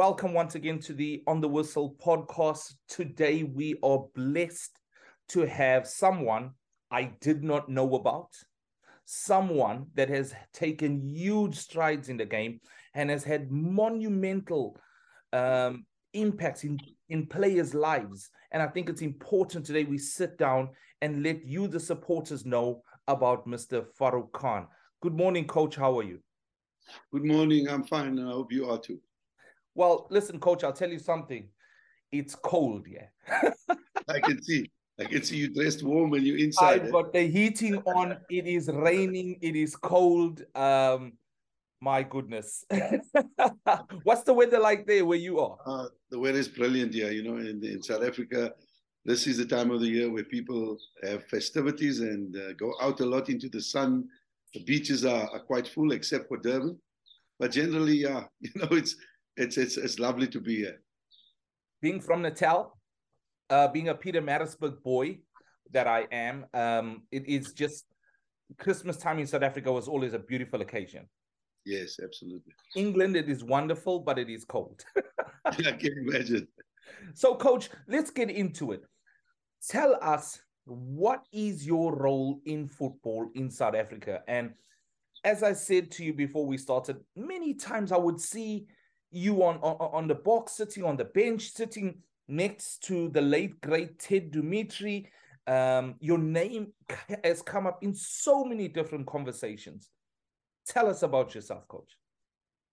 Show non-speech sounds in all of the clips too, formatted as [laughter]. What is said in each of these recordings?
Welcome once again to the On the Whistle podcast. Today, we are blessed to have someone I did not know about, someone that has taken huge strides in the game and has had monumental um, impacts in, in players' lives. And I think it's important today we sit down and let you, the supporters, know about Mr. Farouk Khan. Good morning, coach. How are you? Good morning. I'm fine. and I hope you are too. Well, listen, coach, I'll tell you something. It's cold, yeah. I can see. I can see you dressed warm when you're [laughs] inside. I've eh? got the heating on. It is raining. It is cold. Um, my goodness. [laughs] What's the weather like there where you are? Uh, the weather is brilliant here. You know, in, in South Africa, this is the time of the year where people have festivities and uh, go out a lot into the sun. The beaches are, are quite full, except for Durban. But generally, yeah, [laughs] you know, it's it's it's it's lovely to be here. Being from Natal, uh, being a Pietermaritzburg boy that I am, um, it is just Christmas time in South Africa was always a beautiful occasion. Yes, absolutely. England, it is wonderful, but it is cold. [laughs] [laughs] I can imagine. So, coach, let's get into it. Tell us what is your role in football in South Africa? And as I said to you before we started, many times I would see you on, on, on the box, sitting on the bench, sitting next to the late great Ted Dumitru. Um, your name has come up in so many different conversations. Tell us about yourself, coach.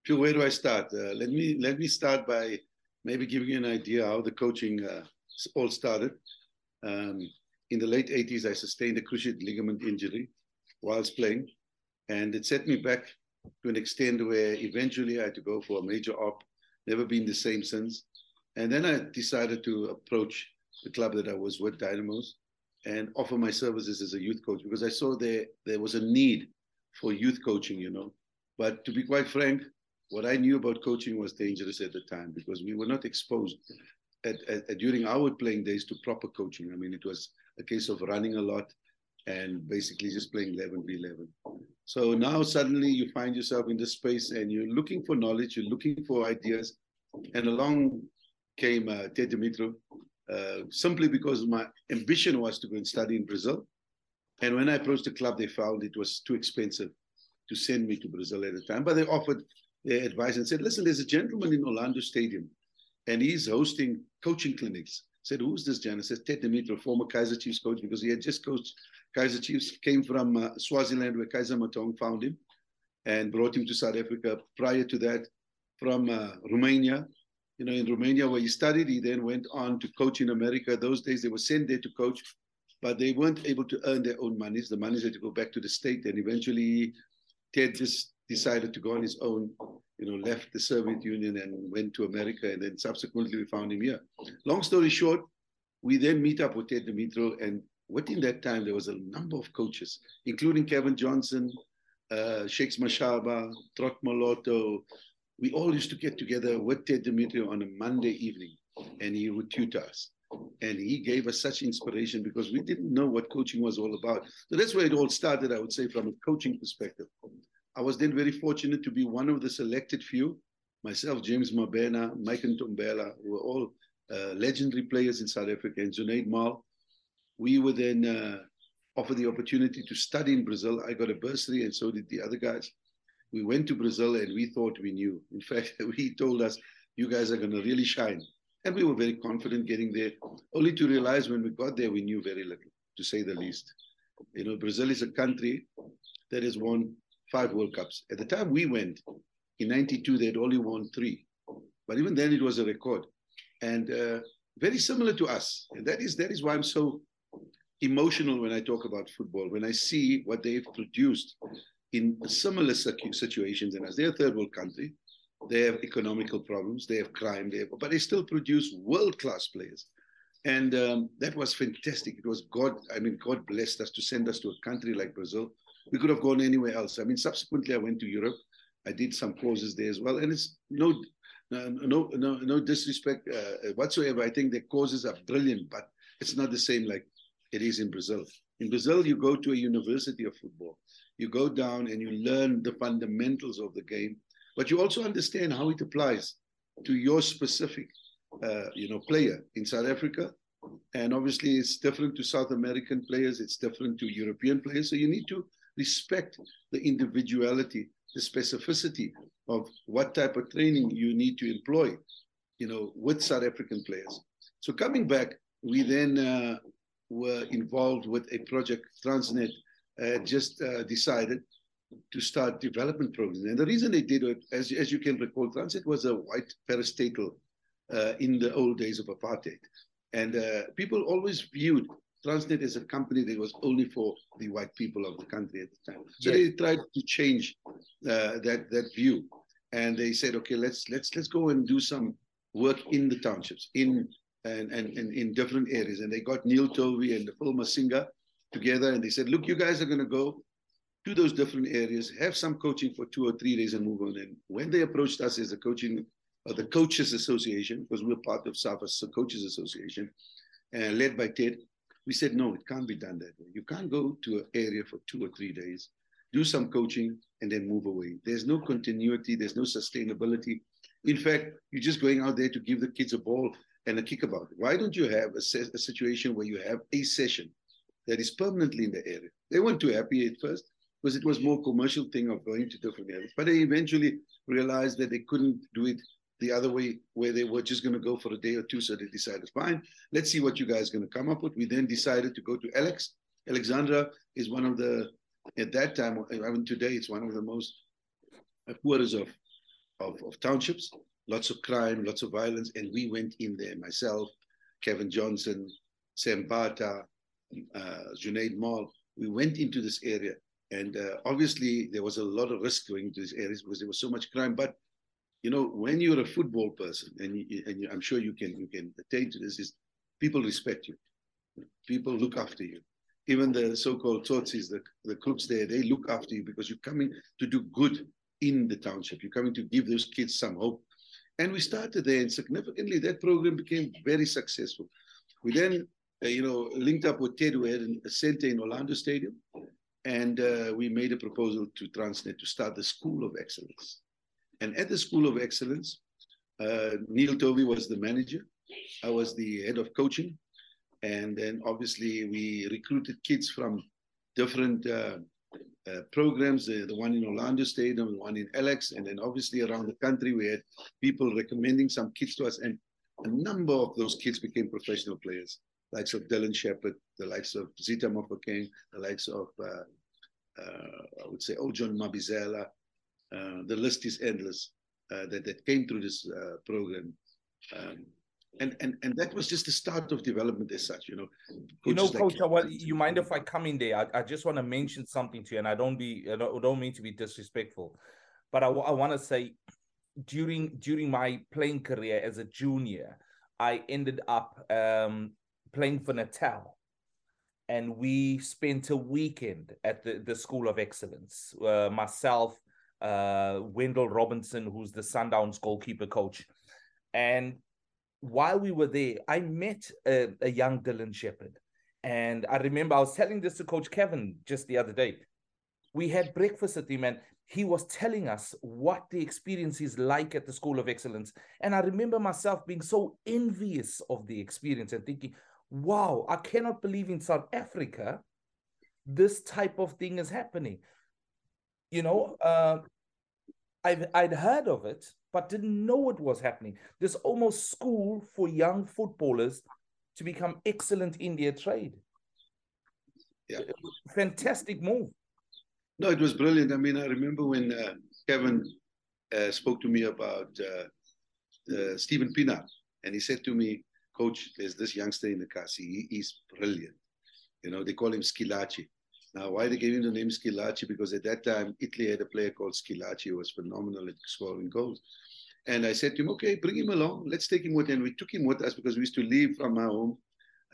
Sure, where do I start? Uh, let me let me start by maybe giving you an idea how the coaching uh, all started. Um, in the late 80s, I sustained a cruciate ligament injury whilst playing, and it set me back to an extent where eventually I had to go for a major op, never been the same since. And then I decided to approach the club that I was with, Dynamos, and offer my services as a youth coach because I saw there there was a need for youth coaching, you know. But to be quite frank, what I knew about coaching was dangerous at the time because we were not exposed at, at, during our playing days to proper coaching. I mean, it was a case of running a lot and basically just playing 11 v 11. So now suddenly you find yourself in this space and you're looking for knowledge, you're looking for ideas. And along came uh, Ted Dumitru, uh, simply because my ambition was to go and study in Brazil. And when I approached the club, they found it was too expensive to send me to Brazil at the time. But they offered their advice and said, listen, there's a gentleman in Orlando Stadium and he's hosting coaching clinics. Said, who's this gentleman? I said, Ted Dumitru, former Kaizer Chiefs coach, because he had just coached Kaizer Chiefs came from uh, Swaziland, where Kaizer Motaung found him and brought him to South Africa. Prior to that, from uh, Romania, you know, in Romania where he studied, he then went on to coach in America. Those days they were sent there to coach, but they weren't able to earn their own monies. The monies had to go back to the state, and eventually Ted just decided to go on his own. You know, left the Soviet Union and went to America, and then subsequently we found him here. Long story short, we then meet up with Ted Dumitru, and within that time, there was a number of coaches, including Kevin Johnson, uh, Shakes Mashaba, Trott Moloto. We all used to get together with Ted Dumitru on a Monday evening, and he would tutor us. And he gave us such inspiration because we didn't know what coaching was all about. So that's where it all started, I would say, from a coaching perspective. I was then very fortunate to be one of the selected few. Myself, James Mabena, Mike Ntombela, who were all uh, legendary players in South Africa, and Junaid Mal, we were then uh, offered the opportunity to study in Brazil. I got a bursary, and so did the other guys. We went to Brazil, and we thought we knew. In fact, [laughs] he told us, "You guys are going to really shine," and we were very confident getting there. Only to realize when we got there, we knew very little, to say the least. You know, Brazil is a country that has won five World Cups. At the time we went in '92, they had only won three, but even then, it was a record, and uh, very similar to us. And that is that is why I'm so emotional when I talk about football, when I see what they've produced in similar situations in us. They're a third world country. They have economical problems. They have crime. They have, but they still produce world class players. And um, that was fantastic. It was God. I mean, God blessed us to send us to a country like Brazil. We could have gone anywhere else. I mean, subsequently, I went to Europe. I did some courses there as well. And it's no, no, no, no disrespect uh, whatsoever. I think the courses are brilliant, but it's not the same like it is in Brazil. In Brazil, you go to a university of football. You go down and you learn the fundamentals of the game, but you also understand how it applies to your specific, uh, you know, player in South Africa. And obviously, it's different to South American players. It's different to European players. So you need to respect the individuality, the specificity of what type of training you need to employ, you know, with South African players. So coming back, we then uh, were involved with a project. Transnet uh, just uh, decided to start development programs. And the reason they did it, as, as you can recall, Transnet was a white parastatal uh, in the old days of apartheid. And uh, people always viewed Transnet is a company that was only for the white people of the country at the time. So yes. they tried to change uh, that that view, and they said, okay, let's let's let's go and do some work in the townships, in and and, and in different areas. And they got Neil Tovey and the Phil singer together, and they said, look, you guys are going to go to those different areas, have some coaching for two or three days, and move on. And when they approached us as the coaching, or the coaches association, because we're part of SAFA's Coaches Association, uh, led by Ted, we said, no, it can't be done that way. You can't go to an area for two or three days, do some coaching, and then move away. There's no continuity, there's no sustainability. In fact, you're just going out there to give the kids a ball and a kickabout. Why don't you have a, se- a situation where you have a session that is permanently in the area? They weren't too happy at first because it was more commercial thing of going to different areas. But they eventually realized that they couldn't do it the other way where they were just going to go for a day or two. So they decided, fine, let's see what you guys are going to come up with. We then decided to go to Alex. Alexandra is one of the, at that time, I mean, today, it's one of the most poorest of, of, of townships. Lots of crime, lots of violence. And we went in there, myself, Kevin Johnson, Sam Bata, uh, Junaid Mall. We went into this area. And uh, obviously, there was a lot of risk going into these areas because there was so much crime. But you know, when you're a football person, and, you, and you, I'm sure you can you can attain to this, is people respect you, people look after you. Even the so-called Tsotsis, the, the crooks there, they look after you because you're coming to do good in the township. You're coming to give those kids some hope. And we started there, and significantly, that program became very successful. We then, uh, you know, linked up with Ted, who had a center in Orlando Stadium, and uh, we made a proposal to Transnet to start the School of Excellence. And at the School of Excellence, uh, Neil Tovey was the manager. I was the head of coaching. And then obviously we recruited kids from different uh, uh, programs, the one in Orlando Stadium, the one in Alex, and then obviously around the country we had people recommending some kids to us, and a number of those kids became professional players, likes of Dillon Sheppard, the likes of Zita Mofokeng, the likes of uh, uh, I would say Ojon Mabizela, the list is endless uh, that, that came through this uh, program. Um, and, and and that was just the start of development as such, you know. You know, Coach, like, well, you mind if I come in there? I, I just want to mention something to you, and I don't be I don't, don't mean to be disrespectful, but I, I want to say during during my playing career as a junior, I ended up um, playing for Natal, and we spent a weekend at the, the School of Excellence. Uh, myself, uh, Wendell Robinson, who's the Sundowns goalkeeper coach. And while we were there, I met a, a young Dillon Sheppard. And I remember I was telling this to Coach Kevin just the other day. We had breakfast at him, and he was telling us what the experience is like at the School of Excellence. And I remember myself being so envious of the experience and thinking, wow, I cannot believe in South Africa this type of thing is happening you know, uh, I've I'd heard of it, but didn't know it was happening. This almost school for young footballers to become excellent in their trade. Yeah, fantastic move. No, it was brilliant. I mean, I remember when uh, Kevin uh, spoke to me about uh, uh Steven Pienaar, and he said to me, "Coach, there's this youngster in the Kasi. He, he's brilliant. You know, they call him Schillaci. Now, why they gave him the name Schillaci? Because at that time, Italy had a player called Schillaci who was phenomenal at scoring goals. And I said to him, okay, bring him along. Let's take him with. And we took him with us because we used to leave from our home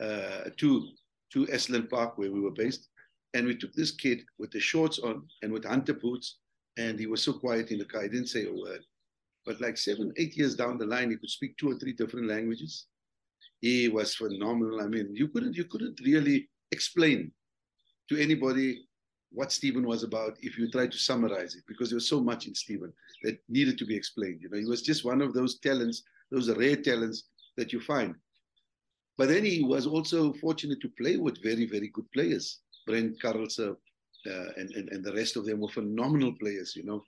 uh, to, to Esselen Park, where we were based. And we took this kid with the shorts on and with hunter boots. And he was so quiet in the car, he didn't say a word. But like seven, eight years down the line, he could speak two or three different languages. He was phenomenal. I mean, you couldn't, you couldn't really explain to anybody what Steven was about if you try to summarize it, because there was so much in Steven that needed to be explained. You know, he was just one of those talents, those rare talents that you find. But then he was also fortunate to play with very, very good players. Brent Carelse uh, and, and, and the rest of them were phenomenal players, you know.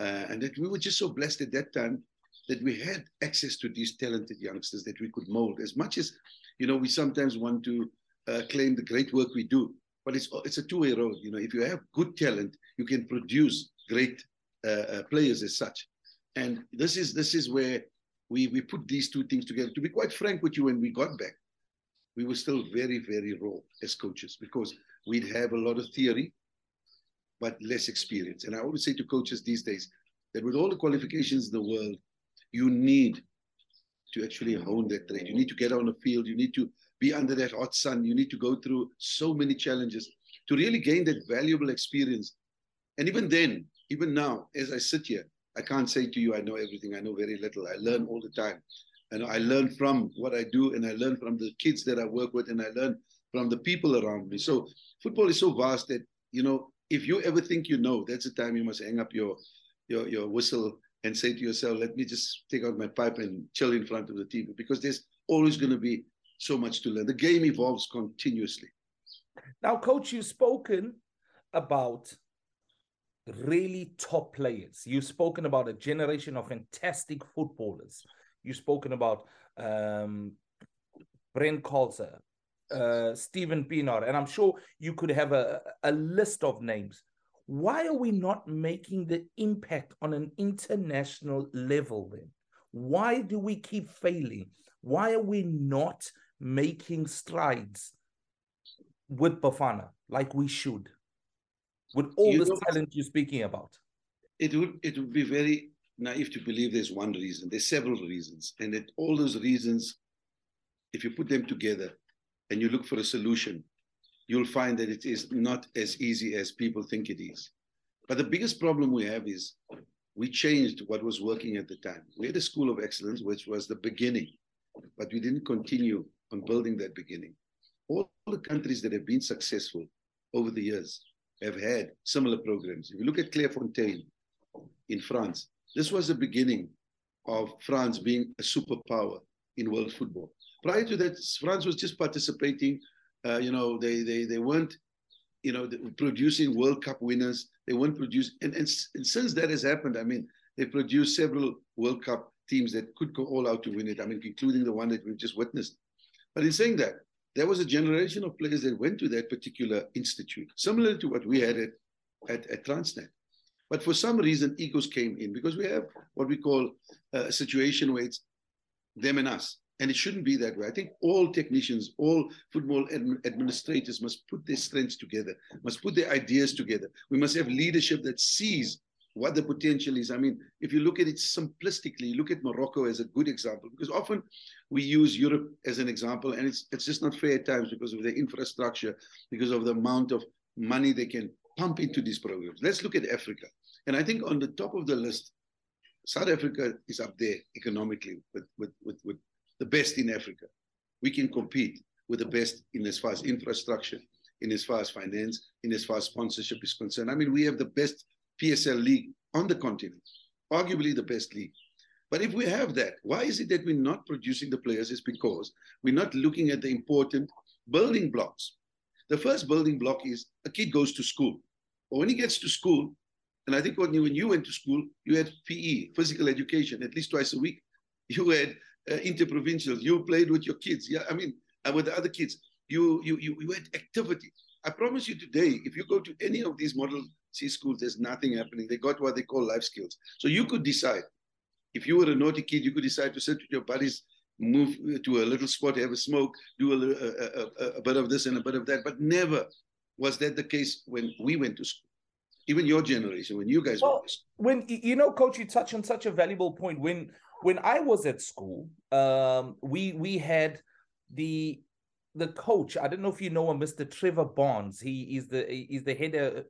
Uh, and that we were just so blessed at that time that we had access to these talented youngsters that we could mold. As much as, you know, we sometimes want to uh, claim the great work we do, but it's it's a two-way road. You know, if you have good talent, you can produce great uh, uh, players as such. And this is this is where we we put these two things together. To be quite frank with you, when we got back, we were still very very raw as coaches because we'd have a lot of theory, but less experience. And I always say to coaches these days that with all the qualifications in the world, you need to actually hone that trade. You need to get on the field. You need to be under that hot sun. You need to go through so many challenges to really gain that valuable experience. And even then, even now, as I sit here, I can't say to you, I know everything. I know very little. I learn all the time. And I learn from what I do, and I learn from the kids that I work with, and I learn from the people around me. So football is so vast that, you know, if you ever think you know, that's the time you must hang up your your, your whistle and say to yourself, let me just take out my pipe and chill in front of the TV because there's always going to be so much to learn. The game evolves continuously. Now, coach, you've spoken about really top players. You've spoken about a generation of fantastic footballers. You've spoken about um, Brent Carelse, uh, Steven Pienaar, and I'm sure you could have a, a list of names. Why are we not making the impact on an international level then? Why do we keep failing? Why are we not making strides with Bafana like we should? With all you the talent you're speaking about. It would it would be very naive to believe there's one reason. There's several reasons. And that all those reasons, if you put them together and you look for a solution, you'll find that it is not as easy as people think it is. But the biggest problem we have is we changed what was working at the time. We had a school of excellence, which was the beginning, but we didn't continue on building that beginning. All the countries that have been successful over the years have had similar programs. If you look at Clairefontaine in France, this was the beginning of France being a superpower in world football. Prior to that, France was just participating. Uh, you know, they they they weren't, you know, producing World Cup winners. They weren't producing, and, and, and since that has happened, I mean, they produced several World Cup teams that could go all out to win it. I mean, including the one that we've just witnessed. But in saying that, there was a generation of players that went to that particular institute, similar to what we had at, at, at Transnet. But for some reason, egos came in because we have what we call uh, a situation where it's them and us. And it shouldn't be that way. I think all technicians, all football administrators must put their strengths together, must put their ideas together. We must have leadership that sees what the potential is. I mean, if you look at it simplistically, look at Morocco as a good example, because often we use Europe as an example, and it's it's just not fair at times because of the infrastructure, because of the amount of money they can pump into these programs. Let's look at Africa. And I think on the top of the list, South Africa is up there economically with, with, with, with the best in Africa. We can compete with the best in as far as infrastructure, in as far as finance, in as far as sponsorship is concerned. I mean, we have the best PSL league on the continent, arguably the best league. But if we have that, why is it that we're not producing the players? Is because we're not looking at the important building blocks. The first building block is a kid goes to school. But when he gets to school, and I think when you, when you went to school, you had PE, physical education, at least twice a week. [laughs] You had uh, interprovincials. You played with your kids. Yeah, I mean, uh, with the other kids. You, you, you, you had activity. I promise you today, if you go to any of these model C schools, there's nothing happening. They got what they call life skills. So you could decide. If you were a naughty kid, you could decide to sit with your buddies, move to a little spot, have a smoke, do a, a, a, a bit of this and a bit of that. But never was that the case when we went to school even your generation when you guys well, when you know coach you touch on such a valuable point when when i was at school um we we had the the coach i don't know if you know him mr trevor barnes he is the he's the head uh,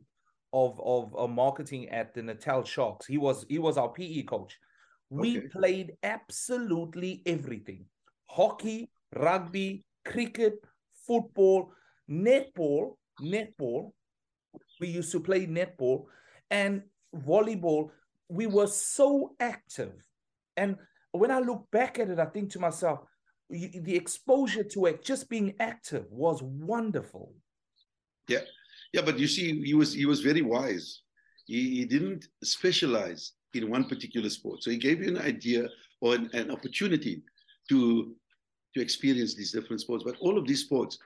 of of, of marketing at the natal sharks he was he was our pe coach we okay. played absolutely everything hockey rugby cricket football netball netball we used to play netball and volleyball. We were so active. And when I look back at it, I think to myself, the exposure to it, just being active, was wonderful. Yeah, yeah, but you see, he was he was very wise. He, he didn't specialize in one particular sport, so he gave you an idea or an, an opportunity to to experience these different sports. But all of these sports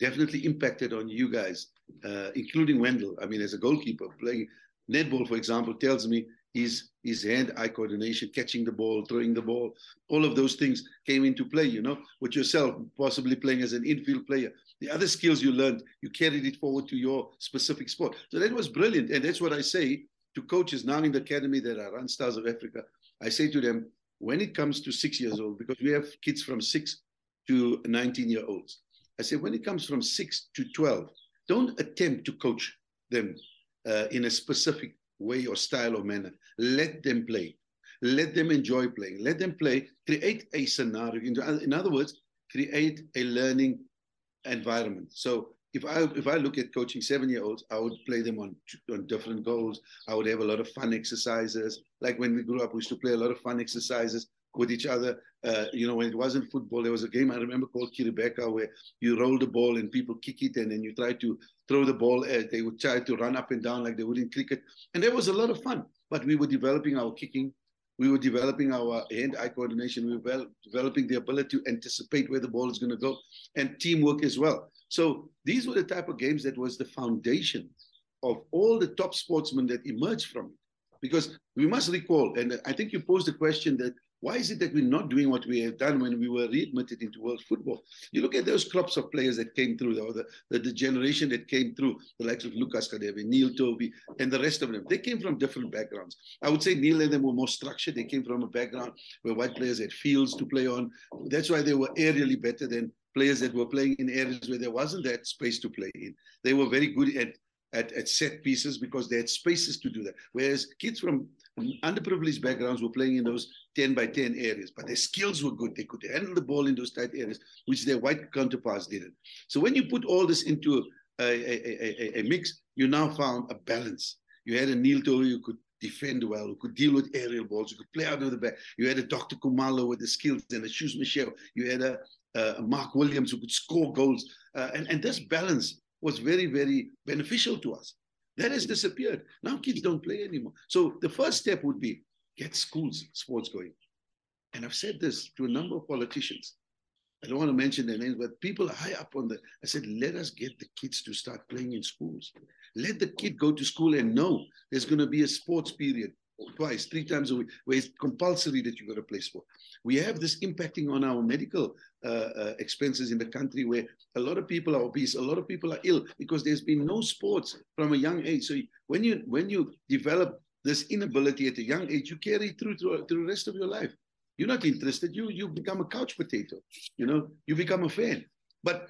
definitely impacted on you guys, uh, including Wendell. I mean, as a goalkeeper, playing netball, for example, tells me his his hand-eye coordination, catching the ball, throwing the ball, all of those things came into play. You know, with yourself possibly playing as an infield player, the other skills you learned, you carried it forward to your specific sport. So that was brilliant, and that's what I say to coaches now in the academy that are run Stars of Africa. I say to them, when it comes to six years old, because we have kids from six to 19 year olds, I say when it comes from six to 12, don't attempt to coach them uh, in a specific way or style or manner. Let them play. Let them enjoy playing. Let them play. Create a scenario. In other words, create a learning environment. So if I if I look at coaching seven year olds, I would play them on on different goals. I would have a lot of fun exercises. Like when we grew up, we used to play a lot of fun exercises with each other. Uh, you know, when it wasn't football, there was a game I remember called Kiribeka where you roll the ball and people kick it and then you try to throw the ball. Uh, they would try to run up and down like they would in cricket. And that was a lot of fun. But we were developing our kicking. We were developing our hand-eye coordination. We were developing the ability to anticipate where the ball is going to go and teamwork as well. So these were the type of games that was the foundation of all the top sportsmen that emerged from it. Because we must recall, and I think you posed the question that why is it that we're not doing what we have done when we were readmitted into world football? You look at those crops of players that came through, or the, the, the generation that came through, the likes of Lucas Radebe, Neil Tovey, and the rest of them. They came from different backgrounds. I would say Neil and them were more structured. They came from a background where white players had fields to play on. That's why they were aerially better than players that were playing in areas where there wasn't that space to play in. They were very good at at, at set pieces because they had spaces to do that. Whereas kids from underprivileged backgrounds were playing in those 10 by 10 areas, but their skills were good. They could handle the ball in those tight areas, which their white counterparts didn't. So when you put all this into a, a, a, a mix, you now found a balance. You had a Neil Tovey who could defend well, who could deal with aerial balls, who could play out of the back. You had a Doctor Khumalo with the skills and a Shoes Moshoeu. You had a, a Mark Williams who could score goals. Uh, and, and this balance was very, very beneficial to us. That has disappeared. Now kids don't play anymore. So the first step would be get schools sports going. And I've said this to a number of politicians. I don't want to mention their names, but people high up on the. I said, let us get the kids to start playing in schools. Let the kid go to school and know there's going to be a sports period twice, three times a week, where it's compulsory that you got to play sport. We have this impacting on our medical uh, uh, expenses in the country where a lot of people are obese, a lot of people are ill because there's been no sports from a young age. So when you when you develop this inability at a young age, you carry through to, to the rest of your life. You're not interested. You you become a couch potato. You know, you become a fan. But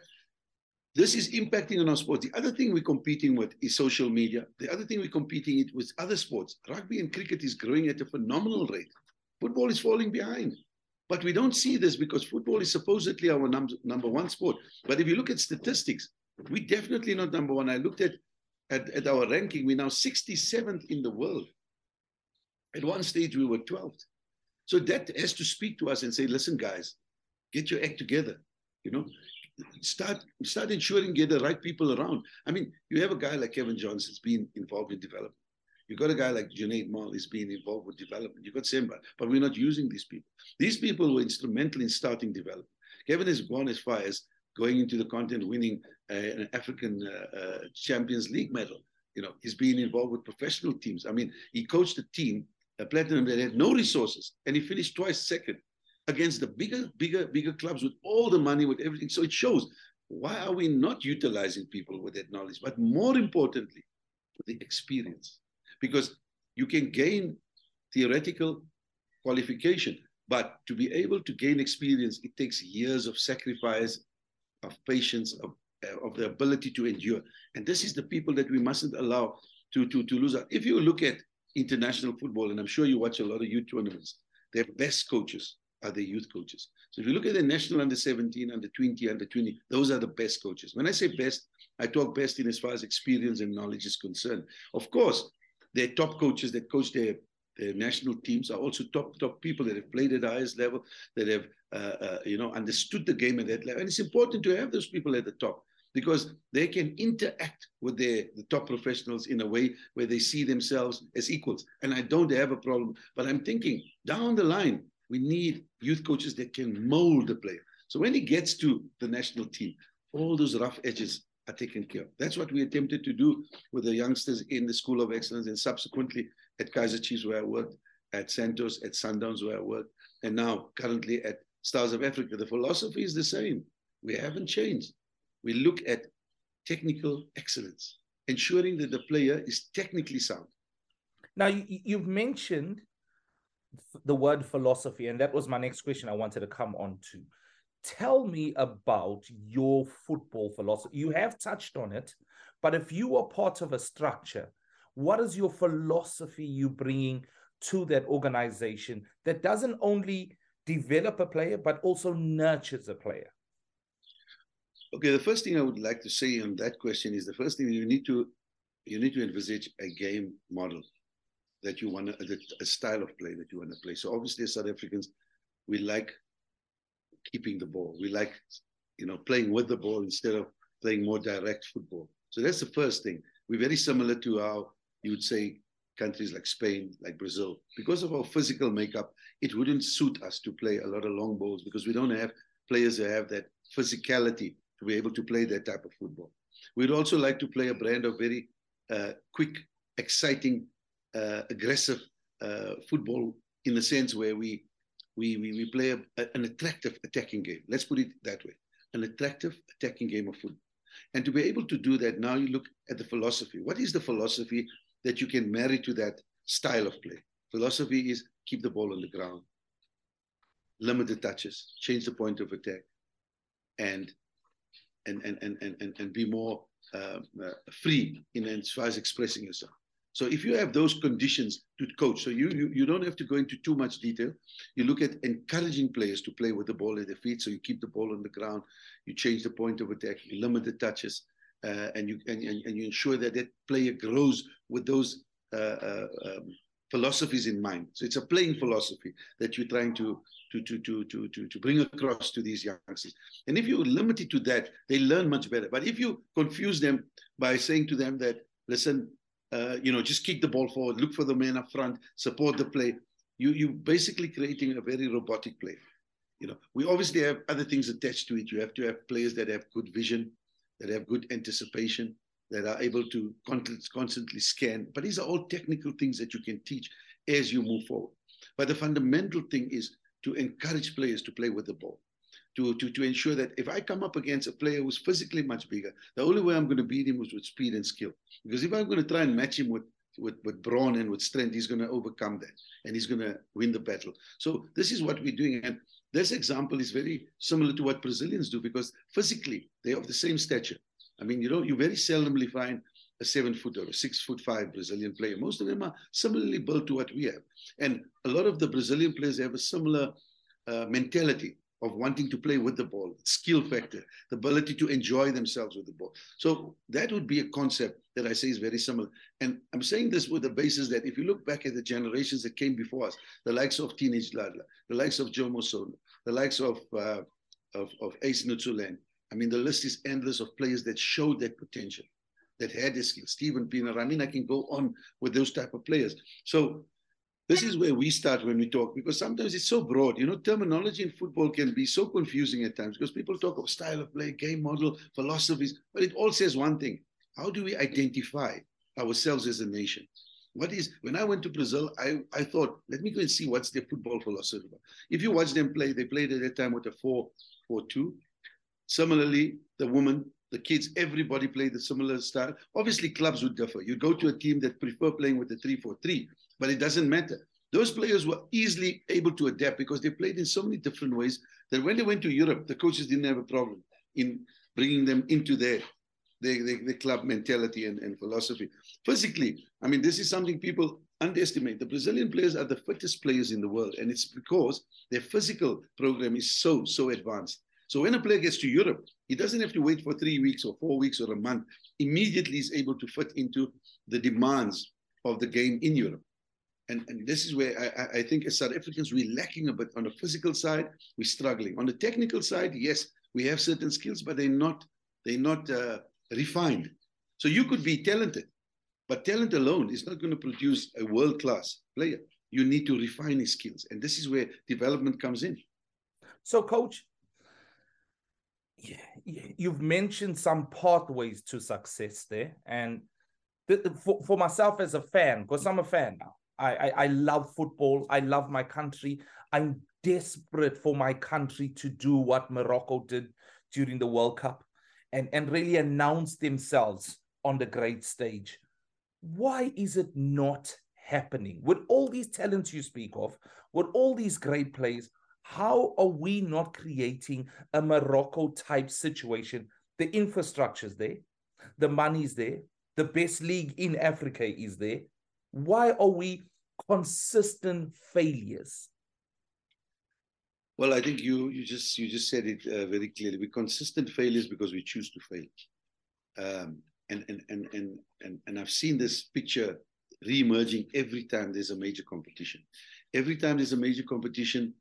this is impacting on our sports. The other thing we're competing with is social media. The other thing we're competing it with other sports. Rugby and cricket is growing at a phenomenal rate. Football is falling behind. But we don't see this because football is supposedly our num- number one sport. But if you look at statistics, we're definitely not number one. I looked at, at, at our ranking, we're now 67th in the world. At one stage, we were 12th. So that has to speak to us and say, listen, guys, get your act together. You know, start start ensuring get the right people around. I mean, you have a guy like Kevin Johnson's been involved in development. You got a guy like Junaid Mall is being involved with development. You got Simba, but we're not using these people. These people were instrumental in starting development. Kevin has gone as far as going into the continent, winning uh, an African uh, uh, Champions League medal. You know, he's been involved with professional teams. I mean, he coached a team, a platinum that had no resources, and he finished twice second against the bigger, bigger, bigger clubs with all the money, with everything. So it shows why are we not utilizing people with that knowledge? But more importantly, the experience. Because you can gain theoretical qualification, but to be able to gain experience, it takes years of sacrifice, of patience, of, of the ability to endure. And this is the people that we mustn't allow to, to, to lose out. If you look at international football, and I'm sure you watch a lot of youth tournaments, their best coaches are the youth coaches. So if you look at the national under 17, under 20, under 20, those are the best coaches. When I say best, I talk best in as far as experience and knowledge is concerned. Of course, they're top coaches that coach their, their national teams are also top top people that have played at the highest level, that have uh, uh, you know understood the game at that level. And it's important to have those people at the top because they can interact with their, the top professionals in a way where they see themselves as equals. And I don't have a problem, but I'm thinking down the line, we need youth coaches that can mold the player. So when he gets to the national team, all those rough edges are taken care of. That's what we attempted to do with the youngsters in the School of Excellence and subsequently at Kaizer Chiefs where I worked, at Santos, at Sundowns where I worked, and now currently at Stars of Africa. The philosophy is the same. We haven't changed. We look at technical excellence, ensuring that the player is technically sound. Now, you've mentioned the word philosophy, and that was my next question I wanted to come on to. Tell me about your football philosophy. You have touched on it, but if you are part of a structure, what is your philosophy you bringing to that organization that doesn't only develop a player but also nurtures a player? Okay, the first thing I would like to say on that question is the first thing you need to you need to envisage a game model that you want to, a style of play that you want to play. So obviously, as South Africans, we like keeping the ball. We like, you know, playing with the ball instead of playing more direct football. So that's the first thing. We're very similar to how you would say countries like Spain, like Brazil. Because of our physical makeup, it wouldn't suit us to play a lot of long balls because we don't have players who have that physicality to be able to play that type of football. We'd also like to play a brand of very uh, quick, exciting uh, aggressive uh, football in the sense where we we we, we play a, an attractive attacking game. Let's put it that way: an attractive attacking game of football. And to be able to do that, now you look at the philosophy. What is the philosophy that you can marry to that style of play? Philosophy is keep the ball on the ground, limit the touches, change the point of attack, and and and and and, and be more uh, uh, free in as far as expressing yourself. So if you have those conditions to coach, so you, you, you don't have to go into too much detail. You look at encouraging players to play with the ball at their feet. So you keep the ball on the ground, you change the point of attack, you limit the touches, uh, and you and, and, and, you ensure that that player grows with those uh, uh, um, philosophies in mind. So it's a playing philosophy that you're trying to to, to, to, to, to, to bring across to these youngsters. And if you limit it to that, they learn much better. But if you confuse them by saying to them that, listen, uh, you know, just kick the ball forward, look for the man up front, support the play. You you basically creating a very robotic play. You know, we obviously have other things attached to it. You have to have players that have good vision, that have good anticipation, that are able to constantly scan. But these are all technical things that you can teach as you move forward. But the fundamental thing is to encourage players to play with the ball to, to, to ensure that if I come up against a player who's physically much bigger, the only way I'm going to beat him is with speed and skill. Because if I'm going to try and match him with, with, with brawn and with strength, he's going to overcome that and he's going to win the battle. So this is what we're doing. And this example is very similar to what Brazilians do because physically they're of the same stature. I mean, you know, you very seldomly find a seven foot or a six foot five Brazilian player. Most of them are similarly built to what we have. And a lot of the Brazilian players have a similar uh, mentality of wanting to play with the ball, skill factor, the ability to enjoy themselves with the ball. So that would be a concept that I say is very similar. And I'm saying this with the basis that if you look back at the generations that came before us, the likes of Teenage Dladla, the likes of Joe Mosola, the likes of uh, of, of Ace Ntsoelengoe, I mean, the list is endless of players that showed that potential, that had the skill. Steven Pienaar, I mean, I can go on with those type of players. So this is where we start when we talk because sometimes it's so broad. You know, terminology in football can be so confusing at times because people talk of style of play, game model, philosophies, but it all says one thing. How do we identify ourselves as a nation? What is when I went to Brazil, I, I thought, let me go and see what's their football philosophy. If you watch them play, they played at that time with a 4 4 2. Similarly, the women, the kids, everybody played a similar style. Obviously, clubs would differ. You go to a team that prefer playing with a 3 4 3 but it doesn't matter. Those players were easily able to adapt because they played in so many different ways that when they went to Europe, the coaches didn't have a problem in bringing them into their their, their, their club mentality and, and philosophy. physically. I mean, this is something people underestimate. The Brazilian players are the fittest players in the world, and it's because their physical program is so, so advanced. So when a player gets to Europe, he doesn't have to wait for three weeks or four weeks or a month. Immediately he's able to fit into the demands of the game in Europe. And, and this is where I, I think as South Africans, we're lacking a bit. On the physical side, we're struggling. On the technical side, yes, we have certain skills, but they're not, they're not uh, refined. So you could be talented, but talent alone is not going to produce a world class player. You need to refine his skills. And this is where development comes in. So, coach, you've mentioned some pathways to success there. And for, for myself as a fan, because I'm a fan now, I, I, I love football. I love my country. I'm desperate for my country to do what Morocco did during the World Cup and, and really announce themselves on the great stage. Why is it not happening? With all these talents you speak of, with all these great players, how are we not creating a Morocco type situation? The infrastructure's there, the money's there, the best league in Africa is there. Why are we consistent failures? Well, I think you you just you just said it uh, very clearly. We're consistent failures because we choose to fail. Um, and, and and and and and I've seen this picture re-emerging every time there's a major competition. Every time there's a major competition,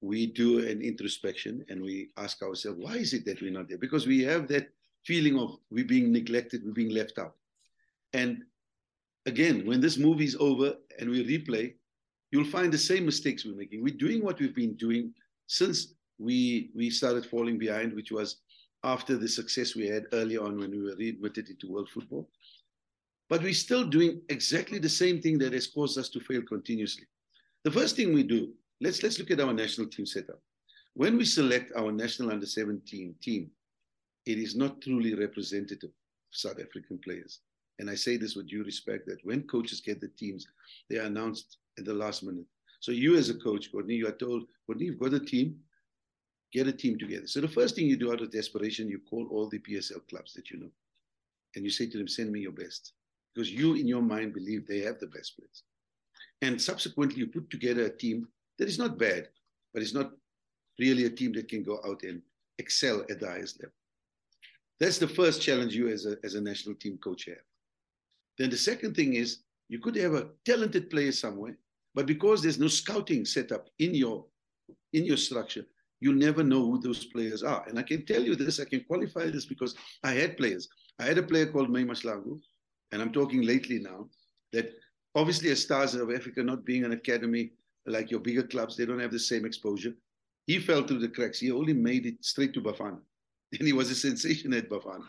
we do an introspection and we ask ourselves, why is it that we're not there? Because we have that feeling of we're being neglected, we're being left out. And again, when this movie is over and we replay, you'll find the same mistakes we're making. We're doing what we've been doing since we we started falling behind, which was after the success we had early on when we were readmitted into world football. But we're still doing exactly the same thing that has caused us to fail continuously. The first thing we do, let's let's look at our national team setup. When we select our national under 17 team, it is not truly representative of South African players. And I say this with due respect that when coaches get the teams, they are announced at the last minute. So you as a coach, Courtney, you are told, Courtney, you've got a team, get a team together. So the first thing you do out of desperation, you call all the PSL clubs that you know. And you say to them, send me your best. Because you in your mind believe they have the best players. And subsequently you put together a team that is not bad, but it's not really a team that can go out and excel at the highest level. That's the first challenge you as a, as a national team coach have. Then the second thing is you could have a talented player somewhere, but because there's no scouting set up in your in your structure, you never know who those players are. And I can tell you this, I can qualify this because I had players. I had a player called May Mahlangu, and I'm talking lately now, that obviously as Stars of Africa not being an academy like your bigger clubs, they don't have the same exposure. He fell through the cracks. He only made it straight to Bafana. [laughs] And he was a sensation at Bafana.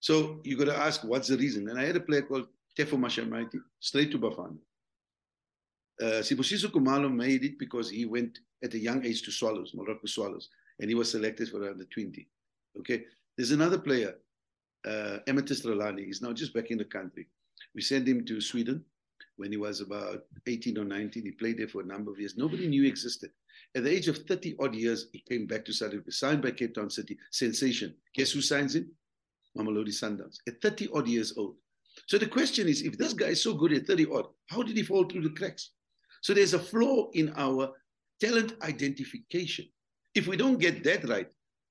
So you got to ask, what's the reason? And I had a player called Tefu Mashamaite, straight to Bafana. Uh, Sibusiso Khumalo made it because he went at a young age to Swallows, Moroka Swallows, and he was selected for under 20. Okay, there's another player, uh, Ralani. He's now just back in the country. We sent him to Sweden when he was about 18 or 19. He played there for a number of years. Nobody knew he existed. At the age of 30 odd years, he came back to South Africa, signed by Cape Town City. Sensation. Guess who signs him? Mamelodi Sundowns at 30 odd years old. So the question is, if this guy is so good at 30 odd, how did he fall through the cracks? So there's a flaw in our talent identification. If we don't get that right,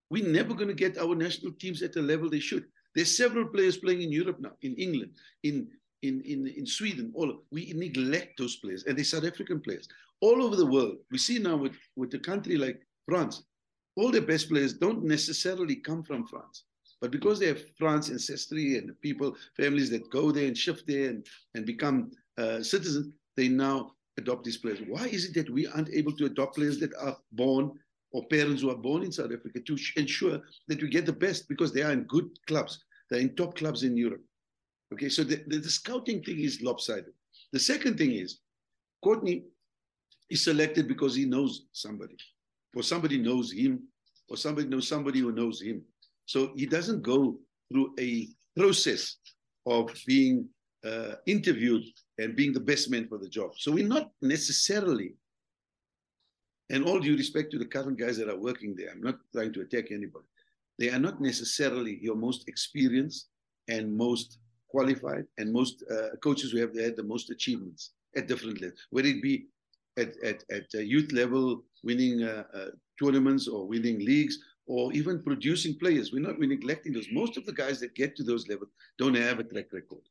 we're never going to get our national teams at the level they should. There's several players playing in Europe now, in England, in in in, in Sweden. All we neglect those players, and they're South African players all over the world. We see now with with a country like France, all the best players don't necessarily come from France. But because they have France ancestry and people, families that go there and shift there and, and become uh, citizens, they now adopt these players. Why is it that we aren't able to adopt players that are born or parents who are born in South Africa to ensure that we get the best because they are in good clubs, they're in top clubs in Europe. Okay, so the, the, the scouting thing is lopsided. The second thing is Courtney is selected because he knows somebody, or somebody knows him, or somebody knows somebody who knows him. So he doesn't go through a process of being uh, interviewed and being the best man for the job. So we're not necessarily, and all due respect to the current guys that are working there, I'm not trying to attack anybody. They are not necessarily your most experienced and most qualified and most uh, coaches who have had the most achievements at different levels, whether it be at, at, at youth level, winning uh, uh, tournaments or winning leagues, or even producing players. We're not we're neglecting those. Most of the guys that get to those levels don't have a track record.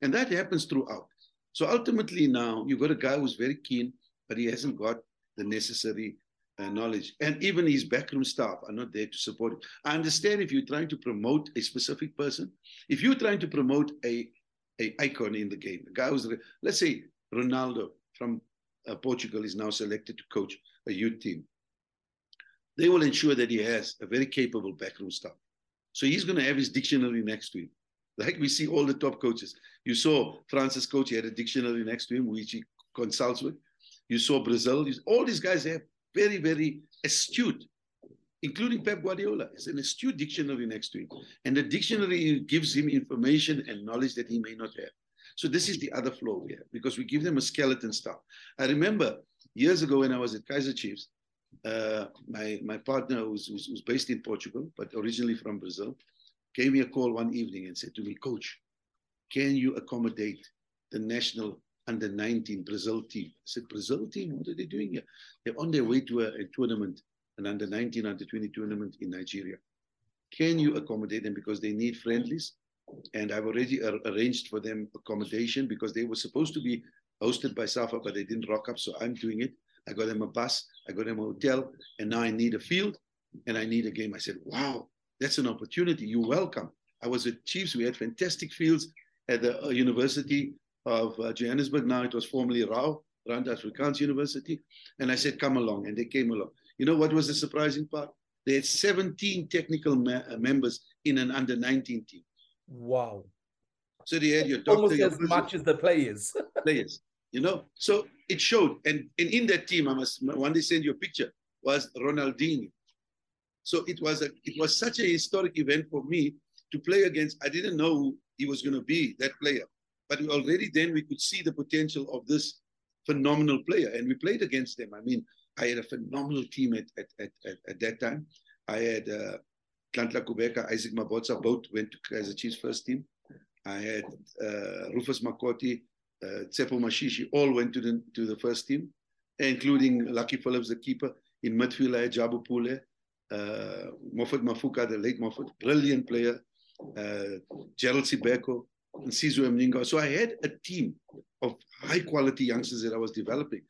And that happens throughout. So ultimately now you've got a guy who's very keen, but he hasn't got the necessary uh, knowledge. And even his backroom staff are not there to support him. I understand if you're trying to promote a specific person, if you're trying to promote a, a icon in the game, a guy who's, let's say Ronaldo from uh, Portugal is now selected to coach a youth team they will ensure that he has a very capable backroom staff. So he's going to have his dictionary next to him. Like we see all the top coaches. You saw France's coach, he had a dictionary next to him, which he consults with. You saw Brazil. All these guys have very, very astute, including Pep Guardiola. It's an astute dictionary next to him. And the dictionary gives him information and knowledge that he may not have. So this is the other flaw we have because we give them a skeleton staff. I remember years ago when I was at Kaizer Chiefs, uh, my my partner, who's, who's, who's based in Portugal but originally from Brazil, gave me a call one evening and said to me, "Coach, can you accommodate the national under 19 Brazil team?" I said, "Brazil team? What are they doing here? They're on their way to a, a tournament, an under 19, under 20 tournament in Nigeria. Can you accommodate them because they need friendlies?" And I've already ar- arranged for them accommodation because they were supposed to be hosted by SAFA, but they didn't rock up, so I'm doing it. I got him a bus, I got him a hotel, and now I need a field and I need a game. I said, wow, that's an opportunity. You're welcome. I was at Chiefs. We had fantastic fields at the uh, University of uh, Johannesburg. Now it was formerly Rau, Rand Afrikaans University. And I said, come along. And they came along. You know what was the surprising part? They had 17 technical uh, members in an under 19 team. Wow. So they had your doctor, almost as much as the players. [laughs] players. You know, so it showed. And, and in that team, I must one day send you a picture, was Ronaldinho. So it was a it was such a historic event for me to play against. I didn't know he was going to be that player, but already then we could see the potential of this phenomenal player, and we played against them. I mean, I had a phenomenal team at at, at, at, at that time. I had uh, Nhlanhla Kubeka, Isaac Mabotsa, both went to Kaizer Chiefs first team. I had uh, Rufus Makoti, uh, Tsepo Mashishi all went to the to the first team, including Lucky Phillips, the keeper. In midfield, I had Jabu Pule, uh, Moffat Mafuka, the late Moffat, brilliant player, uh, Gerald Sibeko, and Sizu Mninga. So I had a team of high quality youngsters that I was developing.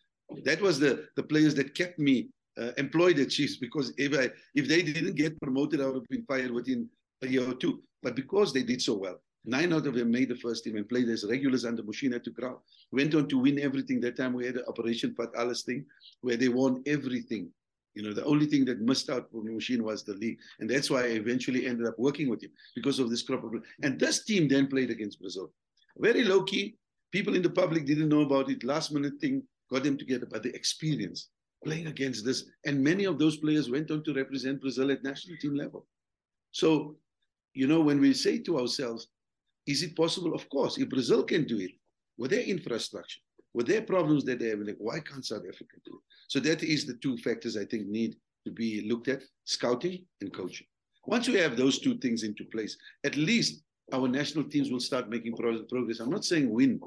That was the, the players that kept me uh, employed at Chiefs because if, I, if they didn't get promoted, I would have been fired within a year or two. But because they did so well, Nine out of them made the first team and played as regulars under Muhsin Ertugral. Went on to win everything. That time we had the Operation Vat Alles thing where they won everything. You know, the only thing that missed out from Muhsin was the league. And that's why I eventually ended up working with him because of this crop of And this team then played against Brazil. Very low key. People in the public didn't know about it. Last minute thing got them together, but the experience playing against this. And many of those players went on to represent Brazil at national team level. So, you know, when we say to ourselves, is it possible? Of course. If Brazil can do it with their infrastructure, with their problems that they have, like, why can't South Africa do it? So that is the two factors I think need to be looked at: scouting and coaching. Once we have those two things into place, at least our national teams will start making progress. I'm not saying win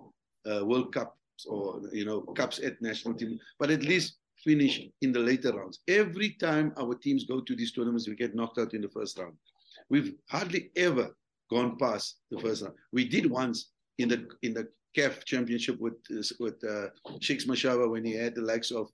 uh, World Cups or you know cups at national team, but at least finish in the later rounds. Every time our teams go to these tournaments, we get knocked out in the first round. We've hardly ever gone past the first round. We did once in the in the CAF championship with with uh, Shakes Mashaba when he had the likes of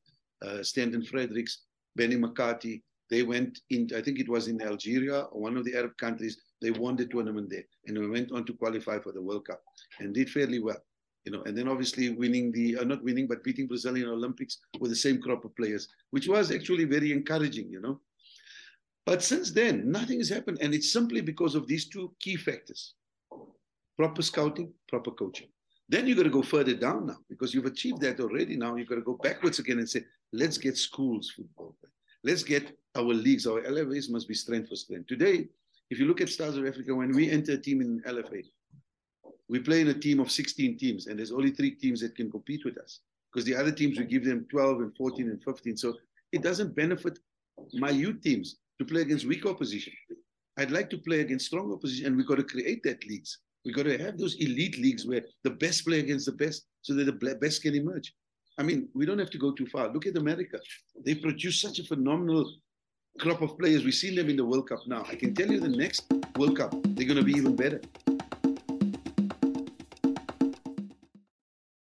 uh, Stanton Fredericks, Benny McCarthy. They went in, I think it was in Algeria or one of the Arab countries. They won the tournament there, and we went on to qualify for the World Cup and did fairly well. You know, and then obviously winning the, uh, not winning, but beating Brazilian Olympics with the same crop of players, which was actually very encouraging. You know, but since then, nothing has happened. And it's simply because of these two key factors proper scouting, proper coaching. Then you've got to go further down now because you've achieved that already. Now you've got to go backwards again and say, let's get schools football. Let's get our leagues, our LFAs must be strength for strength. Today, if you look at Stars of Africa, when we enter a team in LFA, we play in a team of 16 teams, and there's only three teams that can compete with us because the other teams we give them 12 and 14 and 15. So it doesn't benefit my youth teams to play against weak opposition. I'd like to play against strong opposition, and we've got to create that leagues We've got to have those elite leagues where the best play against the best, so that the best can emerge. I mean, we don't have to go too far. Look at America; they produce such a phenomenal crop of players. We've seen them in the World Cup now. I can tell you, the next World Cup, they're going to be even better.